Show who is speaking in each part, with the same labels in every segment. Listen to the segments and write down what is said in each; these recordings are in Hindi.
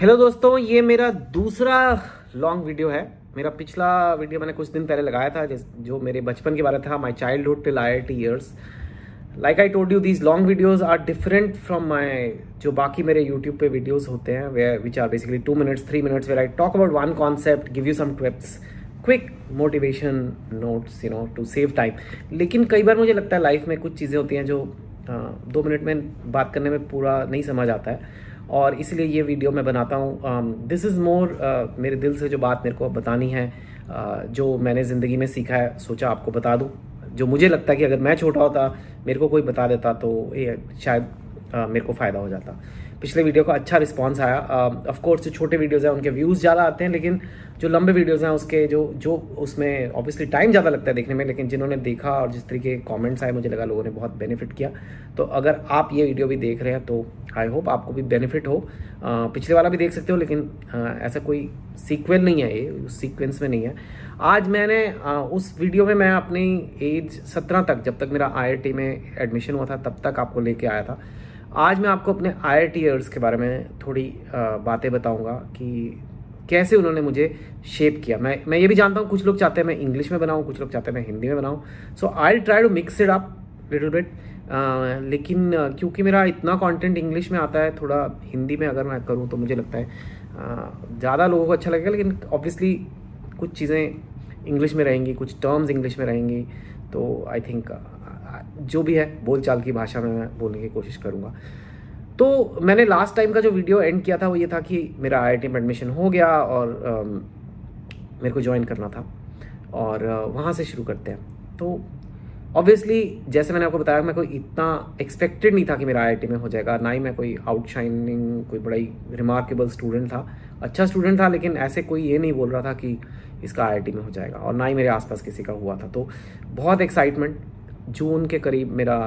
Speaker 1: हेलो दोस्तों, ये मेरा दूसरा लॉन्ग वीडियो है। मेरा पिछला वीडियो मैंने कुछ दिन पहले लगाया था जो मेरे बचपन के बारे था my childhood till I years like I told you these long videos are different from my जो बाकी मेरे यूट्यूब पे वीडियोज़ होते हैं वे which are basically two minutes three minutes where I talk about one concept give you some quick motivation notes you know to save time लेकिन कई बार मुझे लगता है लाइफ में कुछ चीज़ें होती हैं जो दो मिनट में बात करने में पूरा नहीं समझ आता है। और इसलिए ये वीडियो मैं बनाता हूँ। दिस इज़ मोर मेरे दिल से जो बात मेरे को बतानी है uh, जो मैंने ज़िंदगी में सीखा है सोचा आपको बता दूँ। जो मुझे लगता है कि अगर मैं छोटा होता मेरे को कोई बता देता तो ये शायद uh, मेरे को फ़ायदा हो जाता। पिछले वीडियो का अच्छा रिस्पांस आया। ऑफ़ कोर्स जो छोटे वीडियोस हैं उनके व्यूज़ ज़्यादा आते हैं लेकिन जो लंबे वीडियोस हैं उसके जो जो उसमें ऑब्वियसली टाइम ज़्यादा लगता है देखने में लेकिन जिन्होंने देखा और जिस तरीके कमेंट्स आए मुझे लगा लोगों ने बहुत बेनिफिट किया। तो अगर आप ये वीडियो भी देख रहे हैं तो आई होप आपको भी बेनिफिट हो। आ, पिछले वाला भी देख सकते हो लेकिन आ, ऐसा कोई सीक्वेल नहीं है ये उस सीक्वेंस में नहीं है। आज मैंने आ, उस वीडियो में मैं अपनी एज सत्रह तक जब तक मेरा आईआईटी में एडमिशन हुआ था तब तक आपको लेके आया था। आज मैं आपको अपने आई के बारे में थोड़ी बातें बताऊँगा कि कैसे उन्होंने मुझे शेप किया। मैं मैं ये भी जानता हूँ, कुछ लोग चाहते हैं मैं इंग्लिश में बनाऊँ, कुछ लोग चाहते हैं मैं हिंदी में बनाऊँ। So I try to mix it up little bit लेकिन क्योंकि मेरा इतना कंटेंट इंग्लिश में आता है, थोड़ा हिंदी में अगर मैं करूँ तो मुझे लगता है ज़्यादा लोगों को अच्छा लगेगा, लेकिन ऑब्वियसली कुछ चीज़ें इंग्लिश में रहेंगी, कुछ टर्म्स इंग्लिश में रहेंगी तो आई थिंक जो भी है बोलचाल की भाषा में मैं बोलने की कोशिश करूँगा। तो मैंने लास्ट टाइम का जो वीडियो एंड किया था वो ये था कि मेरा आईआईटी में एडमिशन हो गया और आ, मेरे को ज्वाइन करना था और वहाँ से शुरू करते हैं। तो ऑब्वियसली जैसे मैंने आपको बताया मैं कोई इतना एक्सपेक्टेड नहीं था कि मेरा आईआईटी में हो जाएगा ना ही मैं कोई आउटशाइनिंग कोई बड़ा ही रिमार्केबल स्टूडेंट था। अच्छा स्टूडेंट था लेकिन ऐसे कोई ये नहीं बोल रहा था कि इसका आईआईटी में हो जाएगा और ना ही मेरे आसपास किसी का हुआ था। तो बहुत एक्साइटमेंट जून के करीब मेरा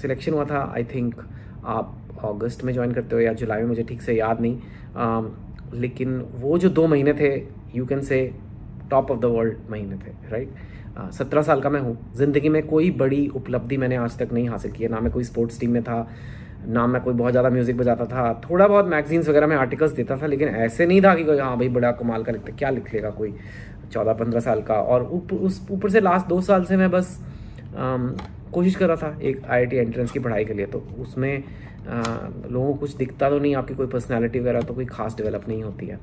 Speaker 1: सिलेक्शन हुआ था। आई थिंक आप अगस्त में ज्वाइन करते हो या जुलाई में मुझे ठीक से याद नहीं। आ, लेकिन वो जो दो महीने थे you can say top of the world महीने थे राइट सत्रह साल का मैं हूँ। ज़िंदगी में कोई बड़ी उपलब्धि मैंने आज तक नहीं हासिल की है। ना मैं कोई स्पोर्ट्स टीम में था ना मैं कोई बहुत ज़्यादा म्यूज़िक बजाता था। थोड़ा बहुत मैगजीन्स वगैरह में आर्टिकल्स देता था लेकिन ऐसे नहीं था कि कोई हाँ भाई बड़ा कमाल का लिखता क्या लिख लेगा कोई चौदह पंद्रह साल का। और उप, उस ऊपर से लास्ट दो साल से मैं बस कोशिश कर रहा था एक आईआईटी एंट्रेंस की पढ़ाई के लिए तो उसमें आ, लोगों को कुछ दिखता तो नहीं आपकी कोई पर्सनैलिटी वगैरह तो कोई खास डेवलप नहीं होती है।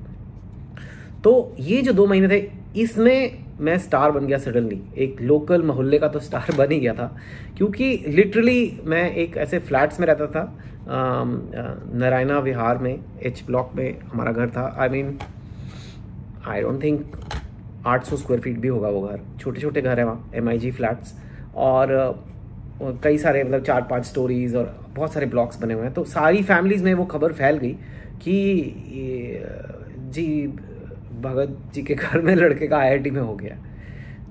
Speaker 1: तो ये जो दो महीने थे इसमें मैं स्टार बन गया सडनली एक लोकल मोहल्ले का तो स्टार बन ही गया था क्योंकि लिटरली मैं एक ऐसे फ्लैट्स में रहता था नारायणा विहार में एच ब्लॉक में हमारा घर था। I mean I don't think 800 square feet भी होगा वो घर। छोटे छोटे घर है वहाँ एम आई जी फ्लैट्स और कई सारे मतलब चार पाँच स्टोरीज और बहुत सारे ब्लॉग्स बने हुए हैं। तो सारी फैमिलीज़ में वो खबर फैल गई कि जी, भगत जी के घर में लड़के का आईआईटी में हो गया।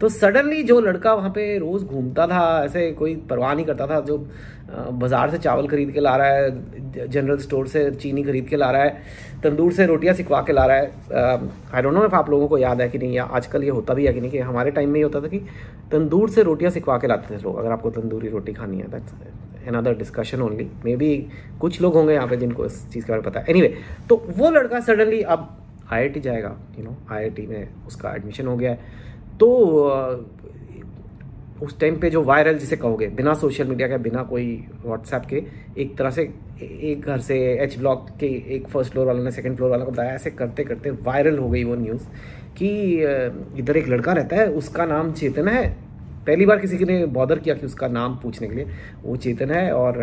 Speaker 1: तो सडनली जो लड़का वहाँ पे रोज़ घूमता था, ऐसे कोई परवाह नहीं करता था, जो बाज़ार से चावल खरीद के ला रहा है जनरल स्टोर से चीनी खरीद के ला रहा है, तंदूर से रोटियाँ सिकवा के ला रहा है आई डोंट नो इफ़ आप लोगों को याद है कि नहीं, या आजकल ये होता भी है कि नहीं, कि हमारे टाइम में ये होता था कि तंदूर से रोटियाँ सिकवा के लाते थे लोग, अगर आपको तंदूरी रोटी खानी है that's another discussion only maybe कुछ लोग होंगे यहाँ पे जिनको इस चीज़ के बारे में पता है. एनी एनीवे तो वो लड़का सडनली अब आईआईटी जाएगा यू नो आईआईटी में उसका एडमिशन हो गया है। तो उस टाइम पे जो वायरल जिसे कहोगे, बिना सोशल मीडिया के, बिना कोई व्हाट्सएप के, एक तरह से, एक घर से एच ब्लॉक के एक फ़र्स्ट फ्लोर वालों ने सेकंड फ्लोर वालों को बताया, ऐसे करते करते वायरल हो गई वो न्यूज़ कि इधर एक लड़का रहता है, उसका नाम चेतन है। पहली बार किसी ने बॉदर किया कि उसका नाम पूछने के लिए। वो चेतन है और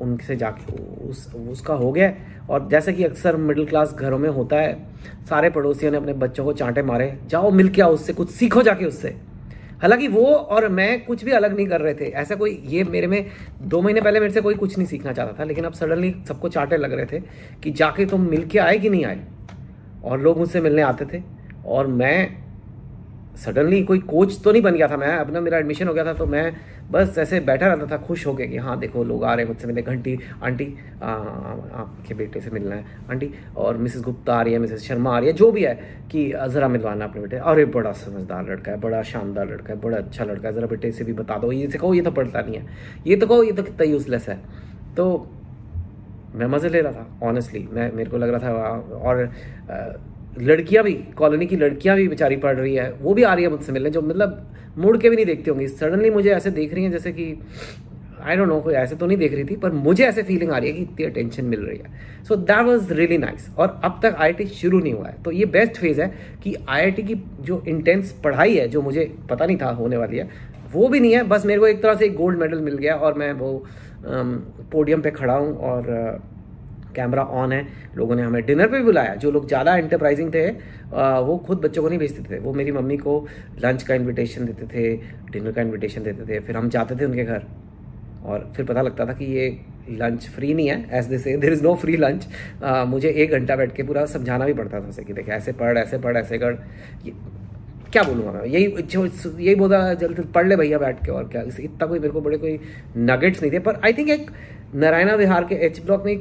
Speaker 1: उनसे जाके उस, उसका हो गया और जैसे कि अक्सर मिडिल क्लास घरों में होता है, सारे पड़ोसियों ने अपने बच्चों को चांटे मारे, जाओ मिल के आओ उससे, कुछ सीखो जाके उससे। हालाँकि वो और मैं कुछ भी अलग नहीं कर रहे थे। ऐसा कोई, ये मेरे में, दो महीने पहले मेरे से कोई कुछ नहीं सीखना चाहता था, लेकिन अब सडनली सबको चांटे लग रहे थे कि जाके तुम मिल के आए कि नहीं आए? और लोग मुझसे मिलने आते थे। और मैं सडनली कोई कोच तो नहीं बन गया था मैं, अपना मेरा एडमिशन हो गया था तो मैं बस ऐसे बैठा रहता था, खुश हो गया कि हाँ देखो, लोग आ रहे हैं मुझसे मिले घंटी, आंटी आपके बेटे से मिलना है, आंटी, और मिसेस गुप्ता आ रही है, मिसेस शर्मा आ रही है, जो भी है, कि ज़रा मिलवाना अपने बेटे, अरे बड़ा समझदार लड़का है, बड़ा शानदार लड़का है, बड़ा अच्छा लड़का है, ज़रा बेटे से भी बता दो, ये से कहो, ये तो पढ़ता नहीं है, ये तो कहो, ये तो कितना यूजलेस है। तो मैं मज़े ले रहा था ऑनेस्टली मैं, मेरे को लग रहा था, और लड़कियाँ भी, कॉलोनी की लड़कियाँ भी बेचारी पढ़ रही है, वो भी आ रही है मुझसे मिलने, जो मतलब मुड़ के भी नहीं देखती होंगी। सडनली मुझे ऐसे देख रही हैं जैसे कि आई डोंट नो कोई ऐसे तो नहीं देख रही थी, पर मुझे ऐसे फीलिंग आ रही है कि इतनी अटेंशन मिल रही है। So that was really nice और अब तक आईआईटी शुरू नहीं हुआ है। तो ये बेस्ट फ़ेज़ है कि आईआईटी की जो इंटेंस पढ़ाई है, जो मुझे पता नहीं था होने वाली है, वो भी नहीं है। बस मेरे को एक तरह से एक गोल्ड मेडल मिल गया और मैं वो पोडियम पे खड़ा हूँ और कैमरा ऑन है, लोगों ने हमें डिनर पे भी बुलाया। जो लोग ज़्यादा एंटरप्राइजिंग थे वो खुद बच्चों को नहीं भेजते थे। वो मेरी मम्मी को लंच का इनविटेशन देते थे डिनर का इनविटेशन देते थे, फिर हम जाते थे उनके घर। और फिर पता लगता था कि ये लंच फ्री नहीं है as they say there is no free lunch मुझे एक घंटा बैठ के पूरा समझाना भी पड़ता था उसे कि देखे, ऐसे पढ़ ऐसे पढ़, ऐसे कर। क्या बोलूँगा मैं यही यही बोला, जल्द पढ़ ले भैया बैठ के, और क्या इतना कोई मेरे को बड़े कोई नगेट्स नहीं थे। पर आई थिंक एक नारायणा विहार के एच ब्लॉक में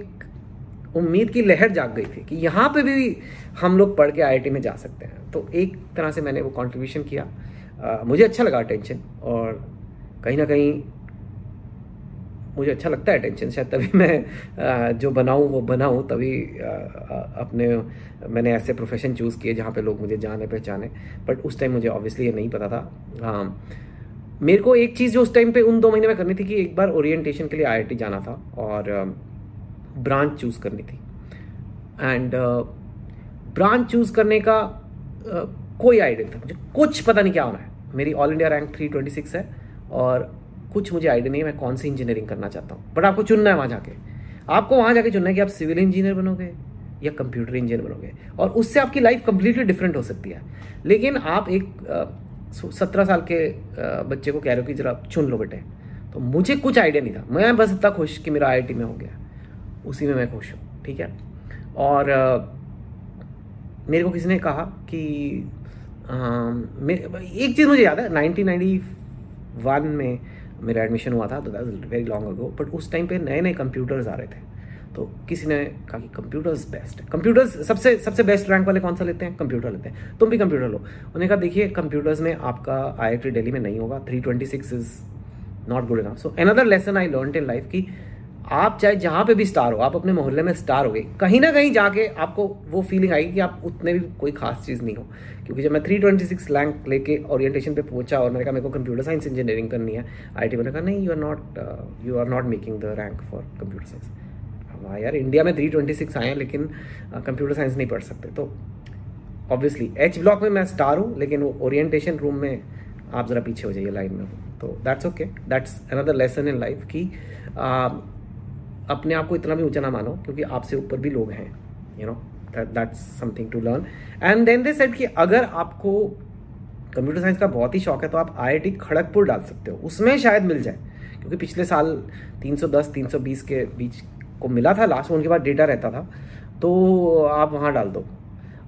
Speaker 1: उम्मीद की लहर जाग गई थी कि यहाँ पे भी हम लोग पढ़ के आईआईटी में जा सकते हैं। तो एक तरह से मैंने वो कॉन्ट्रीब्यूशन किया। आ, मुझे अच्छा लगा टेंशन और कहीं ना कहीं मुझे अच्छा लगता है टेंशन शायद तभी मैं जो बनाऊँ वो बनाऊँ तभी अपने मैंने ऐसे प्रोफेशन चूज़ किए जहाँ पे लोग मुझे जाने पहचाने। बट उस टाइम मुझे ऑब्वियसली ये नहीं पता था। हाँ। मेरे को एक चीज़ जो उस टाइम पे उन दो महीने में करनी थी कि एक बार ओरिएंटेशन के लिए आईआईटी जाना था और ब्रांच चूज़ करनी थी। एंड ब्रांच चूज़ करने का uh, कोई आइडिया था मुझे। कुछ पता नहीं क्या होना है। मेरी ऑल इंडिया रैंक 326 है और कुछ मुझे आइडिया नहीं है मैं कौन सी इंजीनियरिंग करना चाहता हूँ। बट आपको चुनना है वहाँ जाके। आपको वहाँ जाके चुनना है कि आप सिविल इंजीनियर बनोगे या कंप्यूटर इंजीनियर बनोगे। और उससे आपकी लाइफ कंप्लीटली डिफरेंट हो सकती है। लेकिन आप एक सत्रह साल के बच्चे को कह रहे हो कि जरा चुन लो बेटे। तो मुझे कुछ आइडिया नहीं था। मैं बस इतना खुश कि मेरा आई में हो गया। उसी में मैं खुश हूँ ठीक है? और मेरे को किसी ने कहा कि आ, एक चीज़ मुझे याद है 1991 में मेरा एडमिशन हुआ था तो that very long ago but उस टाइम पे नए नए कंप्यूटर्स आ रहे थे। तो किसी ने कहा कि कंप्यूटर्स बेस्ट है कंप्यूटर्स सबसे सबसे बेस्ट रैंक वाले कौन सा लेते हैं? कंप्यूटर लेते हैं। तुम भी कंप्यूटर लो। उन्होंने कहा देखिए कंप्यूटर्स में आपका आई आई दिल्ली में नहीं होगा three twenty six is not good enough so another lesson I learn in life की आप चाहे जहाँ पे भी स्टार हो आप अपने मोहल्ले में स्टार हो गए कहीं ना कहीं जाके आपको वो फीलिंग आएगी कि आप उतने भी कोई खास चीज़ नहीं हो। क्योंकि जब मैं 326 रैंक लेके ओरिएंटेशन पे पहुँचा और मैंने कहा मेरे को कंप्यूटर साइंस इंजीनियरिंग करनी है। आई टी मैंने कहा नहीं you are not you are not making the rank for computer science वाह यार इंडिया में थ्री ट्वेंटी सिक्स आए हैं लेकिन कंप्यूटर uh, साइंस नहीं पढ़ सकते। तो ऑब्वियसली एच ब्लॉक में मैं स्टार हूँ लेकिन वो ओरिएंटेशन रूम में आप ज़रा पीछे हो जाइए लाइन में। तो that's okay that's another lesson in life कि uh, अपने आप को इतना भी ऊँचा ना मानो, क्योंकि आपसे ऊपर भी लोग हैं you know that's something to learn and then they said कि अगर आपको कंप्यूटर साइंस का बहुत ही शौक है तो आप आईआईटी खड़गपुर डाल सकते हो। उसमें शायद मिल जाए, क्योंकि पिछले साल 310 320 के बीच को मिला था लास्ट में उनके बाद डेटा रहता था तो आप वहाँ डाल दो।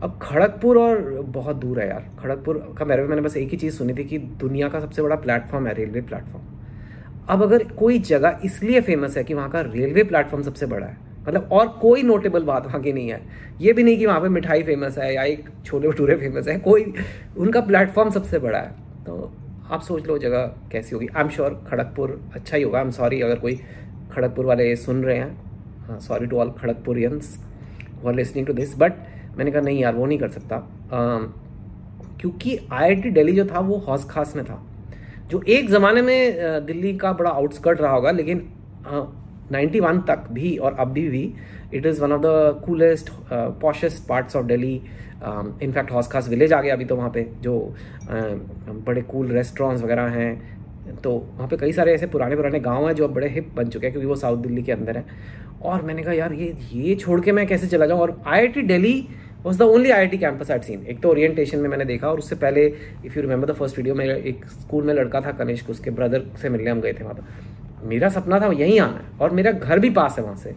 Speaker 1: अब खड़गपुर और बहुत दूर है यार। खड़गपुर का मेरे, मैंने बस एक ही चीज़ सुनी थी कि दुनिया का सबसे बड़ा प्लेटफॉर्म है रेलवे प्लेटफॉर्म अब अगर कोई जगह इसलिए फ़ेमस है कि वहाँ का रेलवे प्लेटफॉर्म सबसे बड़ा है मतलब और कोई नोटेबल बात वहाँ की नहीं है। ये भी नहीं कि वहाँ पे मिठाई फ़ेमस है या एक छोले भटूरे फ़ेमस है कोई उनका प्लेटफॉर्म सबसे बड़ा है। तो आप सोच लो जगह कैसी होगी। आई एम श्योर खड़गपुर अच्छा ही होगा। आई एम सॉरी अगर कोई खड़गपुर वाले सुन रहे हैं। Sorry to all Kharagpurians are listening to this but मैंने कहा नहीं यार वो नहीं कर सकता। uh, क्योंकि टी दिल्ली जो था वो हौस खास में था। जो एक ज़माने में दिल्ली का बड़ा आउटस्कर्ट रहा होगा लेकिन नाइन्टी वन तक भी और अभी भी it is one of the coolest poshest parts of Delhi in fact Hauz Khas village आ गया अभी तो वहाँ पे जो uh, बड़े कूल रेस्टोरेंट्स वगैरह हैं। तो वहाँ पे कई सारे ऐसे पुराने पुराने गाँव हैं जो अब बड़े हिप बन चुके हैं क्योंकि वो साउथ दिल्ली के अंदर है। और मैंने कहा यार ये ये छोड़ के मैं कैसे चला जाऊँ? और I I Delhi was the only I campus at seen एक तो ओरिएंटेशन में मैंने देखा और उससे पहले if you remember the first video में एक स्कूल में लड़का था कनिष्क, उसके ब्रदर से मिलने हम गए थे वहाँ पर। मेरा सपना था यहीं आना है और मेरा घर भी पास है वहाँ से।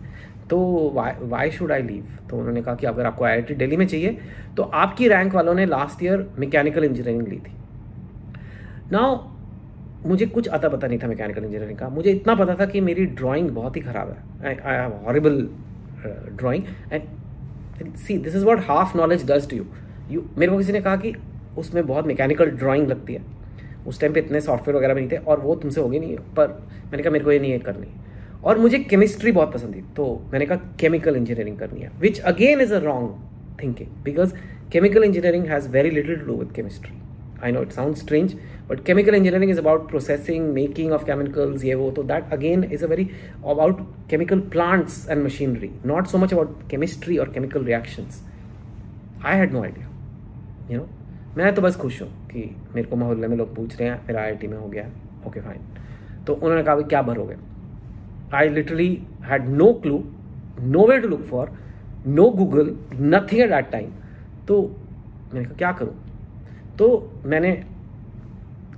Speaker 1: तो वाई शुड आई लीव तो उन्होंने कहा कि अगर आपको आई आई दिल्ली में चाहिए तो आपकी रैंक वालों ने लास्ट ईयर मैकेनिकल इंजीनियरिंग ली थी। नाउ मुझे कुछ अता पता नहीं था मैकेनिकल इंजीनियरिंग का। मुझे इतना पता था कि मेरी ड्राइंग बहुत ही ख़राब है। I have horrible drawing and see this is what half knowledge does to you you मेरे को किसी ने कहा कि उसमें बहुत मैकेनिकल ड्राइंग लगती है। उस टाइम पे इतने सॉफ्टवेयर वगैरह नहीं थे और वो तुमसे होगी नहीं, पर मैंने कहा, मेरे को ये नहीं करनी। और मुझे केमिस्ट्री बहुत पसंद थी तो मैंने कहा केमिकल इंजीनियरिंग करनी है which again is a wrong thinking because chemical engineering has very little to do with chemistry I know it sound strange but chemical engineering is about processing making of chemicals ये वो तो that again is a very about chemical plants and machinery not so much about chemistry और chemical reactions I had no idea you know मैं तो बस खुश हूँ कि मेरे को मोहल्ले में लोग पूछ रहे हैं, मेरा आई में हो गया ओके फाइन तो उन्होंने कहा क्या भरोगे? I literally had no clue no way to look for no Google nothing at that time तो मैंने कहा, क्या करूँ? तो मैंने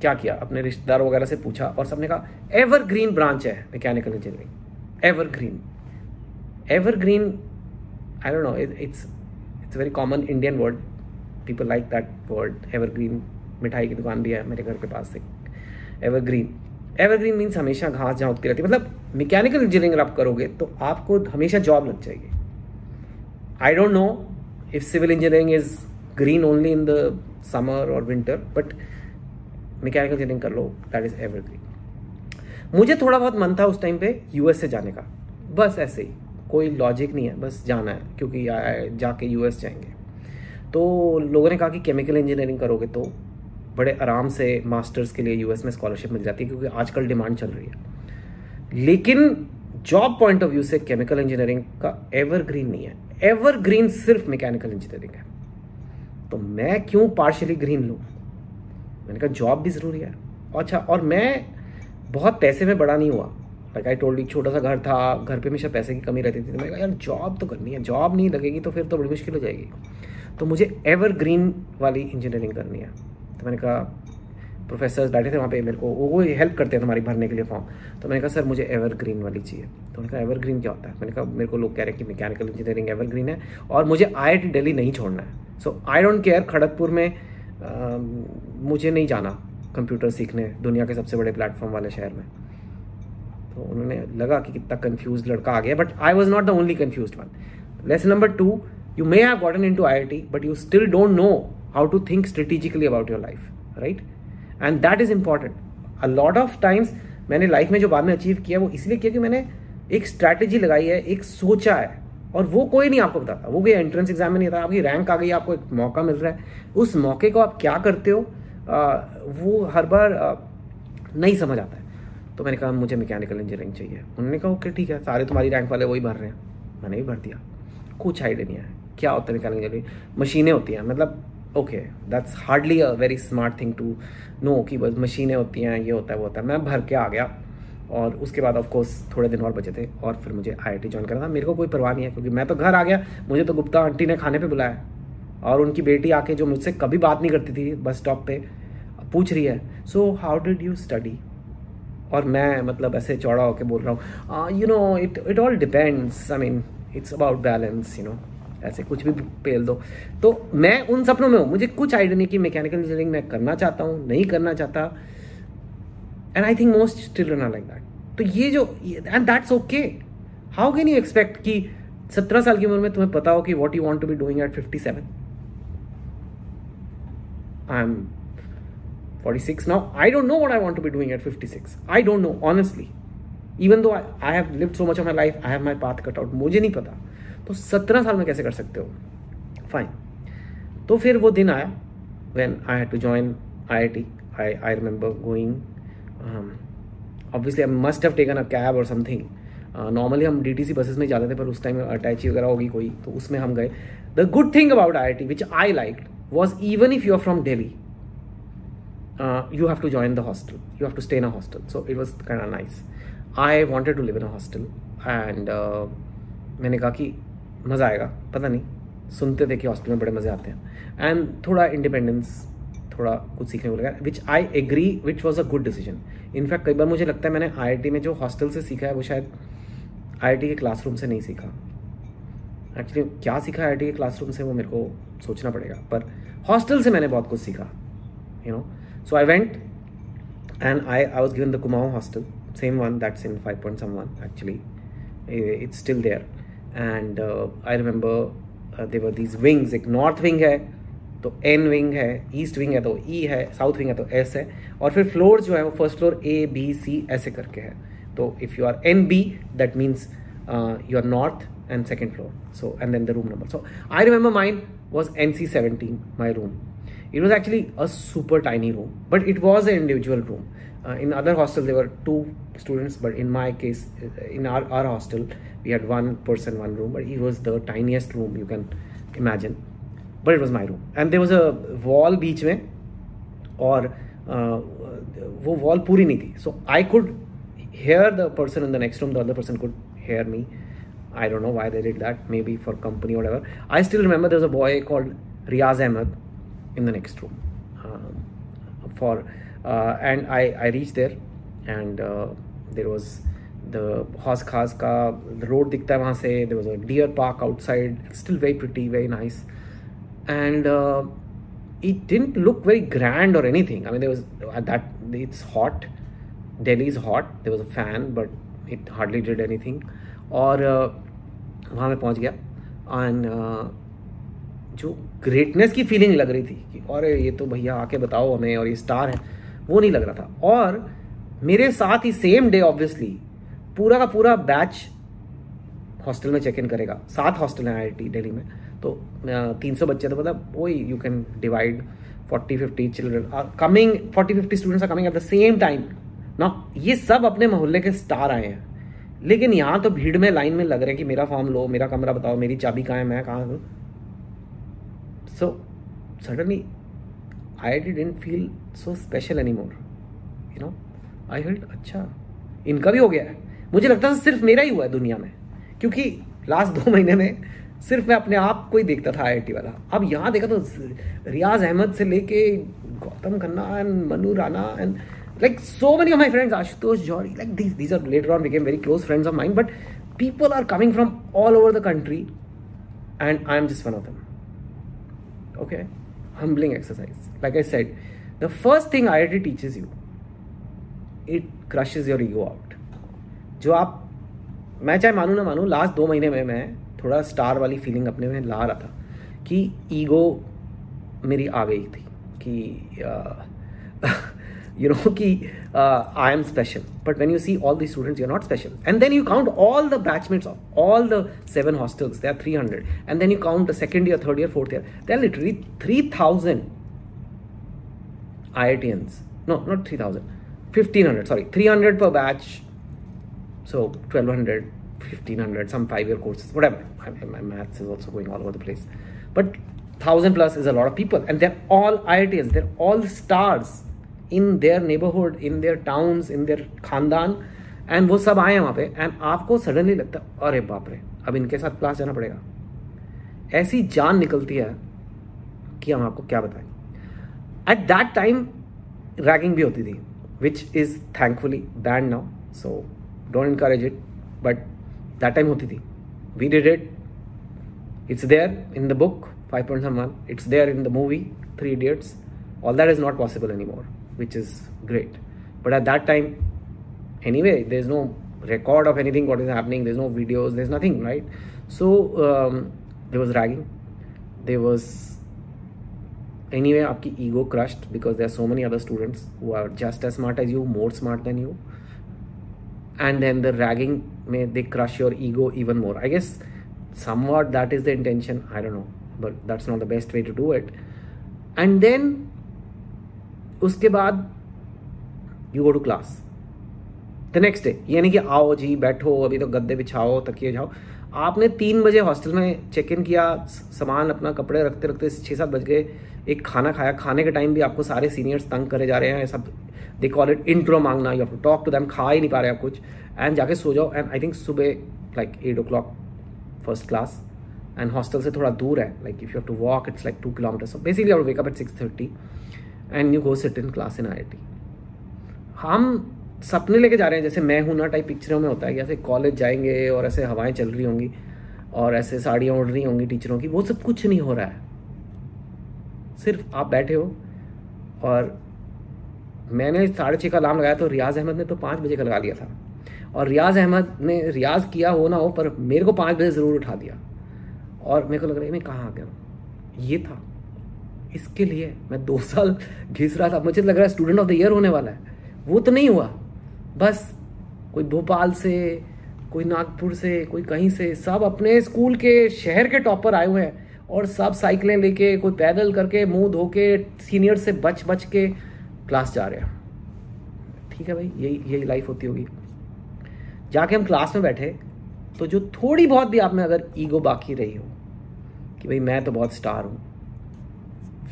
Speaker 1: क्या किया? अपने रिश्तेदार वगैरह से पूछा और सबने कहा एवर ग्रीन ब्रांच है mechanical engineering evergreen evergreen I don't know it's it's very common Indian word people like that word evergreen मिठाई की दुकान भी है मेरे घर के पास से। Evergreen evergreen means हमेशा घास जहाँ उगती रहती है। मतलब मैकेनिकल इंजीनियरिंग आप करोगे तो आपको हमेशा जॉब लग जाएगी। I don't know if civil engineering is green only in the summer और विंटर बट मैकेनिकल इंजीनियरिंग कर लो दैट इज़ एवर ग्रीन मुझे थोड़ा बहुत मन था उस टाइम पे यूएस से जाने का। बस ऐसे ही, कोई लॉजिक नहीं है, बस जाना है, क्योंकि जाके यूएस जाएँगे। तो लोगों ने कहा कि केमिकल इंजीनियरिंग करोगे तो बड़े आराम से मास्टर्स के लिए यूएस में स्कॉलरशिप मिल जाती है, क्योंकि आजकल डिमांड चल रही है। लेकिन जॉब पॉइंट ऑफ़ व्यू से केमिकल इंजीनियरिंग का एवरग्रीन नहीं है। एवरग्रीन सिर्फ़ मैकेनिकल इंजीनियरिंग है। तो मैं क्यों पार्शली ग्रीन लूँ? मैंने कहा, जॉब भी ज़रूरी है। अच्छा और मैं बहुत पैसे में बड़ा नहीं हुआ। लाइक आई टोल्ड छोटा सा घर था, घर पे हमेशा पैसे की कमी रहती थी। तो मैंने कहा, यार, जॉब तो करनी है, जॉब नहीं लगेगी तो फिर तो बड़ी मुश्किल हो जाएगी। तो मुझे एवर ग्रीन वाली इंजीनियरिंग करनी है। तो मैंने कहा प्रोफेसर बैठे थे वहाँ पे, मेरे को, वो हेल्प करते हैं तुम्हारी भरने के लिए फॉर्म तो मैंने कहा सर मुझे एवर ग्रीन वाली चाहिए। तो मैंने कहा एवर ग्रीन क्या होता है? मैंने कहा, मेरे को लोग कह रहे हैं कि मैकेनिकल इंजीनियरिंग एवर ग्रीन है और मुझे आई आई दिल्ली नहीं छोड़ना है। So I don't care Kharagpur में आ, मुझे नहीं जाना कंप्यूटर सीखने दुनिया के सबसे बड़े प्लेटफॉर्म वाले शहर में। तो उन्होंने लगा कि कितना कन्फ्यूज़ लड़का आ गया but I was not the only confused one lesson number two you may have gotten into I I T but you still don't know how to think strategically about your life right and that is important a lot of times मैंने लाइफ में जो बाद में अचीव किया वो इसलिए किया कि मैंने एक स्ट्रैटेजी लगाई है एक सोचा है। और वो कोई नहीं आपको बताता। वो कोई एंट्रेंस एग्ज़ाम में नहीं था आपकी रैंक आ गई आपको एक मौका मिल रहा है। उस मौके को आप क्या करते हो आ, वो हर बार आ, नहीं समझ आता है। तो मैंने कहा मुझे मैकेनिकल इंजीनियरिंग चाहिए। उन्होंने कहा ओके ठीक है सारे तुम्हारी रैंक वाले वही भर रहे हैं। मैंने भी भर दिया। कुछ आइडिया नहीं है। क्या होता है मैकेनिकल इंजीनियरिंग मशीनें होती हैं मतलब okay that's hardly a very smart thing to know कि बस मशीनें होती हैं ये होता है वो होता है। मैं भर के आ गया। और उसके बाद ऑफ़ कोर्स थोड़े दिन और बचे थे और फिर मुझे आईआईटी ज्वाइन करना था। मेरे को कोई परवाह नहीं है, क्योंकि मैं तो घर आ गया। मुझे तो गुप्ता आंटी ने खाने पे बुलाया। और उनकी बेटी आके जो मुझसे कभी बात नहीं करती थी, बस स्टॉप पे पूछ रही है so how did you study और मैं मतलब ऐसे चौड़ा होकर बोल रहा हूँ you know it it all depends I mean it's about balance you know ऐसे कुछ भी पेल दो। तो मैं उन सपनों में हूँ। मुझे कुछ आइडिया नहीं कि मैकेनिकल इंजीनियरिंग मैं करना चाहता हूँ, नहीं करना चाहता। And I think most children are like that तो ये जो and that's okay how can you expect कि सत्रह साल की उम्र में तुम्हें पता हो कि what you want to be doing at fifty seven I am 46 now. I don't know what i want to be doing at 56 i I know honestly. Even though I, I have lived so much of my life i have my path cut out. मुझे नहीं पता। तो सत्रह साल में कैसे कर सकते हो? फाइन तो फिर वो दिन आया when I had to join I I T I I remember going obviously I must have taken a cab और समथिंग नॉर्मली हम डी टी सी बसेस में जाते थे, पर उस टाइम अटैची वगैरह होगी कोई तो उसमें हम गए। The good thing about I I T which I like was even if you are from Delhi you have to join the hostel you have to stay in a hostel so it was kind nice I wanted to live in a hostel and मैंने कहा कि मज़ा आएगा, पता नहीं। सुनते थे कि हॉस्टल में बड़े मज़े आते हैं। एंड थोड़ा इंडिपेंडेंस थोड़ा कुछ सीखने को लगा which I agree which was a good decision in fact कई बार मुझे लगता है मैंने आईआईटी में जो हॉस्टल से सीखा है, वो शायद आईआईटी के क्लासरूम से नहीं सीखा। एक्चुअली क्या सीखा आई के क्लासरूम से, वो मेरे को सोचना पड़ेगा। पर हॉस्टल से मैंने बहुत कुछ सीखा you know so I went and I I was given the Kumaon hostel same one that's in five point someone actually it's still there and I remember there were these wings एक नॉर्थ विंग है तो एन विंग है ईस्ट विंग है तो ई e है साउथ विंग है तो एस है। और फिर फ्लोर जो है वो first floor A B C ऐसे करके है। तो if you are N B that means you are north and second floor so and then the room number so I remember mine was N C seventeen my room it was actually a super tiny room but it was a individual room in other hostel there were two students but in my case in our our hostel we had one person one room but he was the tiniest room you can imagine but it was my room and there was a wall बीच में और uh, वो वॉल पूरी नहीं थी. So I could hear the person in the next room the other person could hear me I don't know why they did that maybe for company whatever I still remember there is a boy called Riyaz Ahmed in the next room for and I I reach there and there was the Hauz Khas का रोड दिखता है वहाँ से there was a deer park outside still very pretty very nice and uh, it didn't look very grand or anything. I mean, there was that it's hot. Delhi is hot. There was a fan, but it hardly did anything. और वहाँ मैं पहुँच गया एंड जो ग्रेटनेस की फीलिंग लग रही थी कि अरे ये तो भैया आके बताओ हमें और ये स्टार है वो नहीं लग रहा था और मेरे साथ ही सेम डे ऑब्वियसली पूरा का पूरा बैच हॉस्टल में चेक इन करेगा सात हॉस्टल हैं आई दिल्ली में तो तीन सौ बच्चे तो मतलब वही you can divide forty fifty children coming forty fifty students are coming at the same time ना ये सब अपने मोहल्ले के स्टार आए हैं। लेकिन यहाँ तो भीड़ में लाइन में लग रहे हैं कि मेरा फॉर्म लो, मेरा कमरा बताओ, मेरी चाबी कहाँ है, मैं कहाँ हूँ? So suddenly I I didn't feel so special anymore you know I felt अच्छा इनका भी हो गया है। मुझे लगता था सिर्फ़ मेरा ही हुआ है दुनिया में। क्योंकि लास्ट दो महीने में सिर्फ़ मैं अपने आप को ही देखता था आई वाला। अब यहाँ देखा तो रियाज अहमद से लेके Gautam Khanna and Manu Rana and like so many of my friends Ashutosh Johri like this these are later on became very close friends of mine but people are coming from all over the country and I am just one of them okay humbling exercise like I said the first thing I I T teaches you it crushes your ego out जो आप, मैं चाहे मानू ना मानू लास्ट दो महीने में मैं थोड़ा स्टार वाली फीलिंग अपने में ला रहा था कि ईगो मेरी आ गई थी, कि यू नो कि I am special but when you see all the students you are not special and then you count all the batchmates of all the seven hostels they are three hundred and then you count the second year third year fourth year they are literally three thousand IITians no not three thousand fifteen hundred sorry three hundred per batch so twelve hundred 1500 some five year courses, whatever. My maths is also going all over the place. But 1000 plus is a lot of people, and they're all iitns they're all stars in their neighbourhood in their towns in their खानदान एंड वो सब आए वहाँ पे एंड आपको सडनली लगता है, अरे बाप रे, अब इनके साथ क्लास जाना पड़ेगा। ऐसी जान निकलती है कि हम आपको क्या बताएँ। एट दैट टाइम रैगिंग भी होती थी which is thankfully banned now so don't encourage it but that time होती थी। We did it it's there in the book five point someone it's there in the movie three idiots all that is not possible any more which is great but at that time anyway there is no record of anything what is happening there is no videos there is nothing right so there was ragging there was anyway आपकी ego crushed because there are so many other students who are just as smart as you more smart than you And then the ragging may they crush your ego even more. I guess somewhat that is the intention. I don't know, but that's not the best way to do it. And then उसके बाद you go to class the next day यानी कि आओ जी बैठो अभी तो गद्दे बिछाओ तकिए जाओ आपने तीन बजे हॉस्टल में चेक इन किया सामान अपना कपड़े रखते रखते छः सात बज गए एक खाना खाया खाने के टाइम भी आपको सारे सीनियर्स तंग करे जा रहे हैं सब दे कॉल इट इंट्रो मांगना you to talk to them खा ही नहीं पा रहे आप कुछ एंड जाके सो जाओ एंड आई थिंक सुबह like eight o'clock first class and hostel से थोड़ा दूर है like if you have to walk it's like two kilometer so basically I wake up at six thirty and you go sit in class in I हम सपने लेके जा रहे हैं, जैसे मैं हूँ ना टाइप पिक्चरों में होता है कि ऐसे कॉलेज जाएँगे और ऐसे हवाएँ चल रही होंगी और ऐसे साड़ियाँ उड़ रही होंगी टीचरों की, वो सब कुछ नहीं हो रहा है। सिर्फ़ आप बैठे हो और मैंने साढ़े छः का अलार्म लगाया तो रियाज अहमद ने तो पाँच बजे का लगा लिया था। और रियाज अहमद ने, रियाज किया हो ना हो, पर मेरे को पाँच बजे ज़रूर उठा दिया। और मेरे को लग रहा है, मैं कहाँ आ गया ये था। इसके लिए मैं दो साल घिस रहा था। मुझे लग रहा है स्टूडेंट ऑफ़ द ईयर होने वाला है। वो तो नहीं हुआ। बस कोई भोपाल से, कोई नागपुर से, कोई कहीं से, सब अपने स्कूल के शहर के टॉपर आए हुए हैं। और सब साइकिलें लेके, कोई पैदल करके, मुँह धो के सीनियर से बच बच के क्लास जा रहे हैं। ठीक है भाई, यही यही लाइफ होती होगी। जाके हम क्लास में बैठे तो जो थोड़ी बहुत भी आप में अगर ईगो बाकी रही हो, कि भाई मैं तो बहुत स्टार हूँ,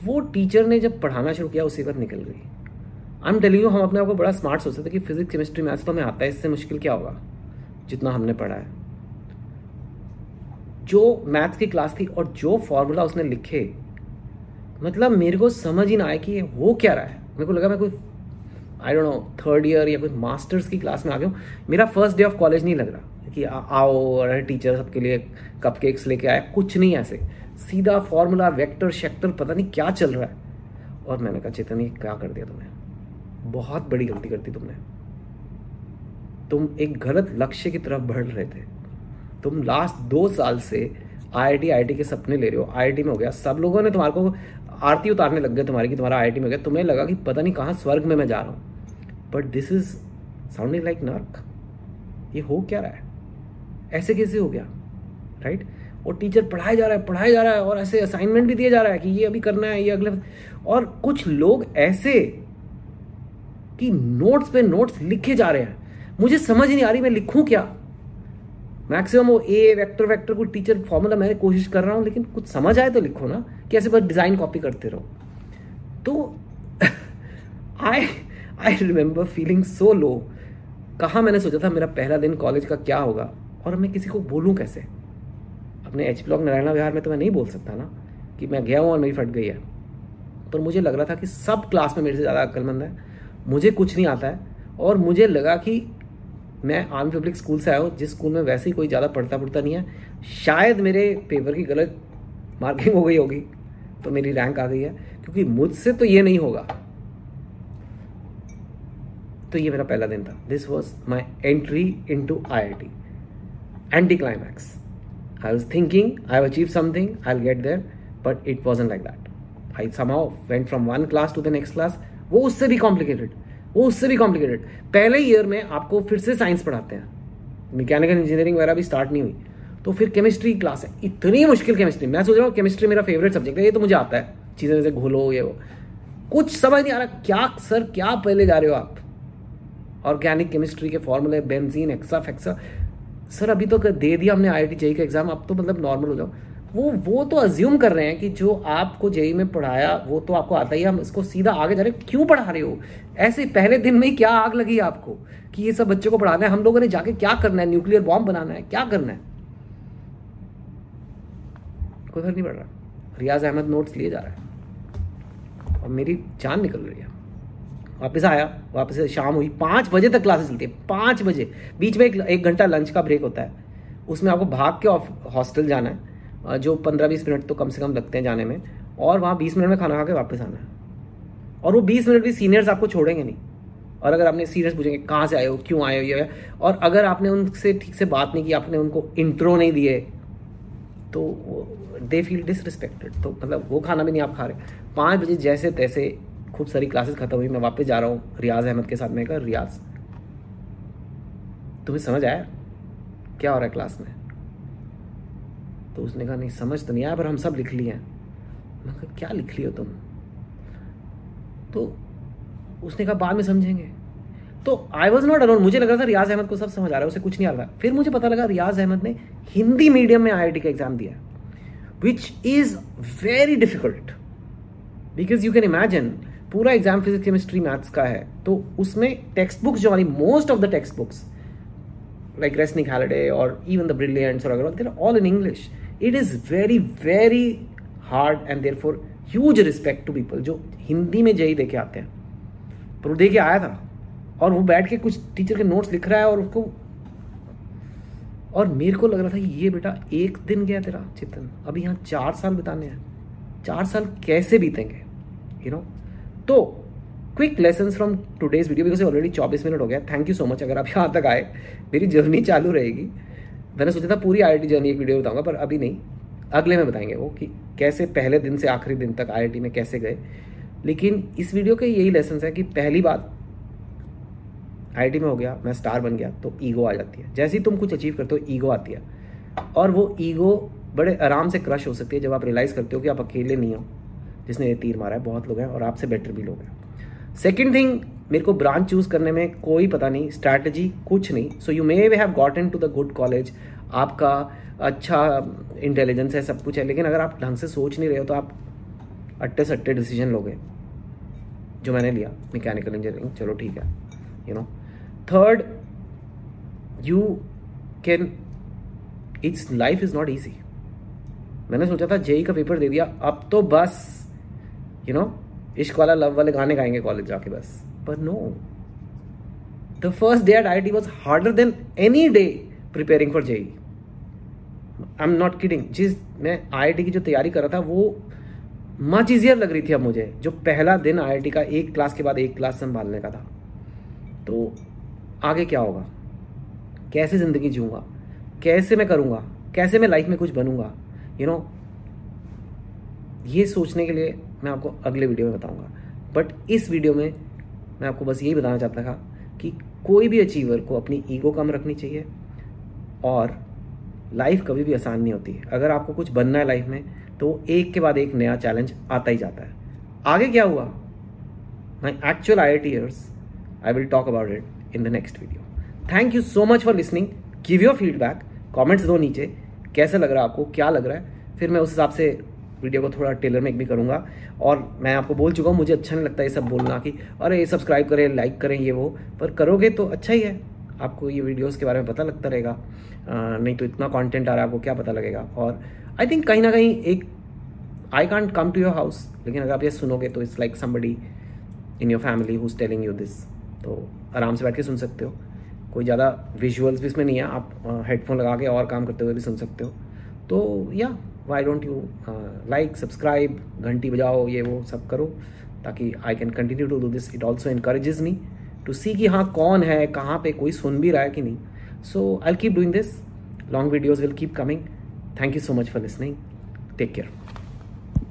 Speaker 1: वो टीचर ने जब पढ़ाना शुरू किया, उसी पर निकल गई। आई एम टेलिंग हम अपने आप को बड़ा स्मार्ट सोचते थे कि फिजिक्स केमिस्ट्री मैथ्स तो हमें आता है, इससे मुश्किल क्या होगा, जितना हमने पढ़ा है। जो मैथ्स की क्लास थी और जो फॉर्मूला उसने लिखे मतलब मेरे को समझ ही ना आया कि हो क्या रहा है। मेरे को लगा मैं कोई I don't know third year या कोई मास्टर्स की क्लास में आ गया हूँ। मेरा फ़र्स्ट डे ऑफ़ कॉलेज नहीं लग रहा कि आ, आओ अरे टीचर सबके लिए कप केक्स लेके आए कुछ नहीं ऐसे। सीधा फॉर्मूला वेक्टर शेक्टर पता नहीं क्या चल रहा है। और मैंने कहा चेतन ये क्या कर दिया तुमने? बहुत बड़ी गलती करती तुमने। तुम एक गलत लक्ष्य की तरफ़ बढ़ रहे थे। तुम लास्ट दो साल से आई आई के सपने ले रहे हो। आईआईटी में हो गया। सब लोगों ने तुम्हारे को आरती उतारने लग गए तुम्हारी कि तुम्हारा आई में गया तुम्हें लगा कि पता नहीं कहाँ स्वर्ग में मैं जा रहा हूँ। But this is sounding like नर्क ये हो क्या रहा है? ऐसे कैसे हो गया? Right right? और टीचर पढ़ाया जा रहा है, पढ़ाया जा रहा है और ऐसे असाइनमेंट भी दिया जा रहा है कि ये अभी करना है, ये अगले और कुछ लोग ऐसे कि नोट्स पे नोट्स लिखे जा रहे हैं। मुझे समझ नहीं आ रही मैं लिखूं क्या? मैक्सिमम वो ए वेक्टर वेक्टर को टीचर फॉर्मूला मैं कोशिश कर रहा हूँ, लेकिन कुछ समझ आए तो लिखो ना कि ऐसे बस डिज़ाइन कॉपी करते रहो। तो I I remember feeling so लो कहा मैंने सोचा था मेरा पहला दिन कॉलेज का क्या होगा, और मैं किसी को बोलूँ कैसे? अपने एच ब्लॉक नारायणा विहार में तो मैं नहीं बोल सकता ना कि मैं गया हूँ और मेरी फट गई है। पर मुझे लग रहा था कि सब क्लास में मेरे से ज़्यादा अक्लमंद है। मुझे कुछ नहीं आता है, और मुझे लगा कि मैं आर्मी पब्लिक स्कूल से आया हूँ, जिस स्कूल में वैसे ही कोई ज़्यादा पढ़ता पढ़ता नहीं है। शायद मेरे पेपर की गलत मार्किंग हो गई होगी तो मेरी रैंक आ गई है, क्योंकि मुझसे तो ये नहीं होगा। तो ये मेरा पहला दिन था। This was my entry into I I T anticlimax I was thinking I have achieve something I get there but it wasn't like that I somehow went from one class to the next class वो उससे भी कॉम्प्लिकेटेड वो उससे भी कॉम्प्लिकेटेड पहले ईयर में आपको फिर से साइंस पढ़ाते हैं। मैकेनिकल इंजीनियरिंग वगैरह भी स्टार्ट नहीं हुई। तो फिर केमिस्ट्री क्लास है। इतनी मुश्किल केमिस्ट्री मैं सोच रहा हूँ केमिस्ट्री मेरा फेवरेट सब्जेक्ट है, ये तो मुझे आता है। चीज़ें जैसे घोलो, ये वो। कुछ समझ नहीं आ रहा, क्या सर क्या पहले जा रहे हो आप? ऑर्गेनिक केमिस्ट्री के फॉर्मूले बेंजीन एक्सा फेक्सा सर अभी तो दे दिया हमने आई आई का एग्ज़ाम अब तो मतलब नॉर्मल हो जाओ। वो वो तो अज्यूम कर रहे हैं कि जो आपको जेई में पढ़ाया वो तो आपको आता ही हम इसको सीधा आगे जा रहे क्यों पढ़ा रहे हो? ऐसे पहले दिन में ही क्या आग लगी आपको कि ये सब बच्चों को पढ़ाना है? हम लोगों ने जाके क्या करना है? न्यूक्लियर बॉम्ब बनाना है क्या करना है? कोई फ़र्क नहीं पड़ रहा। रियाज अहमद नोट्स लिए जा रहा है। और मेरी जान निकल रही है। वापस आया वापस शाम हुई पाँच बजे तक क्लासेस चलती है पाँच बजे। बीच में एक, घंटा लंच का ब्रेक होता है। उसमें आपको भाग के हॉस्टल जाना है। जो पंद्रह बीस मिनट तो कम से कम लगते हैं जाने में, और वहाँ बीस मिनट में खाना खा के वापस आना है। और वो बीस मिनट भी सीनियर्स आपको छोड़ेंगे नहीं। और अगर आपने सीनियर्स पूछेंगे, कहाँ से आए हो? क्यों आए हो? ये और अगर आपने उनसे ठीक से बात नहीं की, आपने उनको इंट्रो नहीं दिए तो दे फील डिसरिस्पेक्टेड तो मतलब वो खाना भी नहीं आप खा रहे पाँच बजे जैसे तैसे खूब सारी क्लासेस खत्म हुई, मैं वापस जा रहा हूँ रियाज अहमद के साथ। में कहा, रियाज, तुम्हें समझ आया? क्या हो रहा है क्लास में? तो उसने कहा नहीं समझ तो नहीं आया पर हम सब लिख लिए हैं। मैं कहा क्या लिख लियो तुम? तो उसने कहा बाद में समझेंगे। तो आई वॉज़ नॉट अलोन मुझे लग रहा था रियाज अहमद को सब समझ आ रहा है उसे कुछ नहीं आ रहा फिर मुझे पता लगा रियाज अहमद ने हिंदी मीडियम में आईआईटी का एग्ज़ाम दिया which is very difficult because you can imagine पूरा एग्ज़ाम फिजिक्स केमिस्ट्री मैथ्स का है। तो उसमें टेक्स्ट बुक्स जो वाली most of the text books like Resnick Halliday और the Brilliants or whatever, they're all in English. It is very very hard and therefore huge respect to people जो हिंदी में जय दे के आते हैं। पर वो दे के आया था। और वो बैठ के कुछ टीचर के नोट्स लिख रहा है और उसको और मेरे को लग रहा था ये बेटा एक दिन गया तेरा चितन। अभी यहाँ चार साल बिताने हैं। चार साल कैसे बीतेंगे? यू नो तो quick lesson from today's video because already चौबीस मिनट हो गया। थैंक यू सो मच अगर आप यहाँ तक आए, मेरी जर्नी चालू रहेगी। मैंने सोचा था पूरी आईआईटी जर्नी एक वीडियो बताऊँगा, पर अभी नहीं। अगले में बताएँगे वो कि कैसे पहले दिन से आखिरी दिन तक आईआईटी में कैसे गए। लेकिन इस वीडियो के यही लेसन है कि पहली बात आईआईटी में हो गया, मैं स्टार बन गया तो ईगो आ जाती है। जैसे ही तुम कुछ अचीव करते हो ईगो आती है। और वो ईगो बड़े आराम से क्रश हो सकती है जब आप रियलाइज़ करते हो कि आप अकेले नहीं हो, जिसने ये तीर मारा है, बहुत लोग हैं और आपसे बेटर भी लोग हैं। सेकेंड थिंग मेरे को ब्रांच चूज़ करने में कोई पता नहीं स्ट्रैटेजी कुछ नहीं। So you may way have gotten to the good college आपका अच्छा इंटेलिजेंस है, सब कुछ है, लेकिन अगर आप ढंग से सोच नहीं रहे हो तो आप अट्टे सट्टे डिसीज़न लोगे, जो मैंने लिया मैकेनिकल इंजीनियरिंग चलो ठीक है you know third you can it's life is not easy मैंने सोचा था जेई का पेपर दे दिया, अब तो बस यू नो इश्क वाला लव वाले गाने गाएँगे कॉलेज जाके बस। No the first day at I T was harder than any day preparing for JEE I am not kidding जिस मैं आईआईटी की जो तैयारी कर रहा था, वो मच ईजियर लग रही थी अब मुझे, जो पहला दिन आईआईटी का एक क्लास के बाद एक क्लास संभालने का था। तो आगे क्या होगा? कैसे ज़िंदगी जीऊँगा? कैसे मैं करूँगा? कैसे मैं लाइफ में कुछ बनूँगा? यू you नो ये सोचने के लिए मैं आपको अगले वीडियो में बताऊँगा। बट इस वीडियो में मैं आपको बस यही बताना चाहता था कि कोई भी अचीवर को अपनी ईगो कम रखनी चाहिए और लाइफ कभी भी आसान नहीं होती। अगर आपको कुछ बनना है लाइफ में तो एक के बाद एक नया चैलेंज आता ही जाता है। आगे क्या हुआ? My actual I I I will talk about it in the next video thank you so much for listening give your feedback comments दो नीचे, कैसे लग रहा है आपको, क्या लग रहा है? फिर मैं उस हिसाब से वीडियो को थोड़ा टेलर मेक भी करूँगा। और मैं आपको बोल चुका हूँ, मुझे अच्छा नहीं लगता ये सब बोलना कि, अरे सब्सक्राइब करें लाइक करें, ये वो। पर करोगे तो अच्छा ही है। आपको ये वीडियोस के बारे में पता लगता रहेगा। नहीं तो इतना कंटेंट आ रहा है, आपको क्या पता लगेगा? और आई थिंक कहीं ना कहीं एक I can't come to your house लेकिन अगर आप ये सुनोगे तो it's like somebody in your family who's telling you this तो आराम से बैठ के सुन सकते हो। कोई ज़्यादा विजुअल्स भी इसमें नहीं है, आप हेडफोन लगा के और काम करते हुए भी सुन सकते हो। तो या why don't you like subscribe घंटी बजाओ ये वो सब करो ताकि I can continue to do this it also encourages me to see कि हाँ कौन है, कहाँ पे कोई सुन भी रहा है कि नहीं। So I keep doing this long videos will keep coming thank you so much for listening take care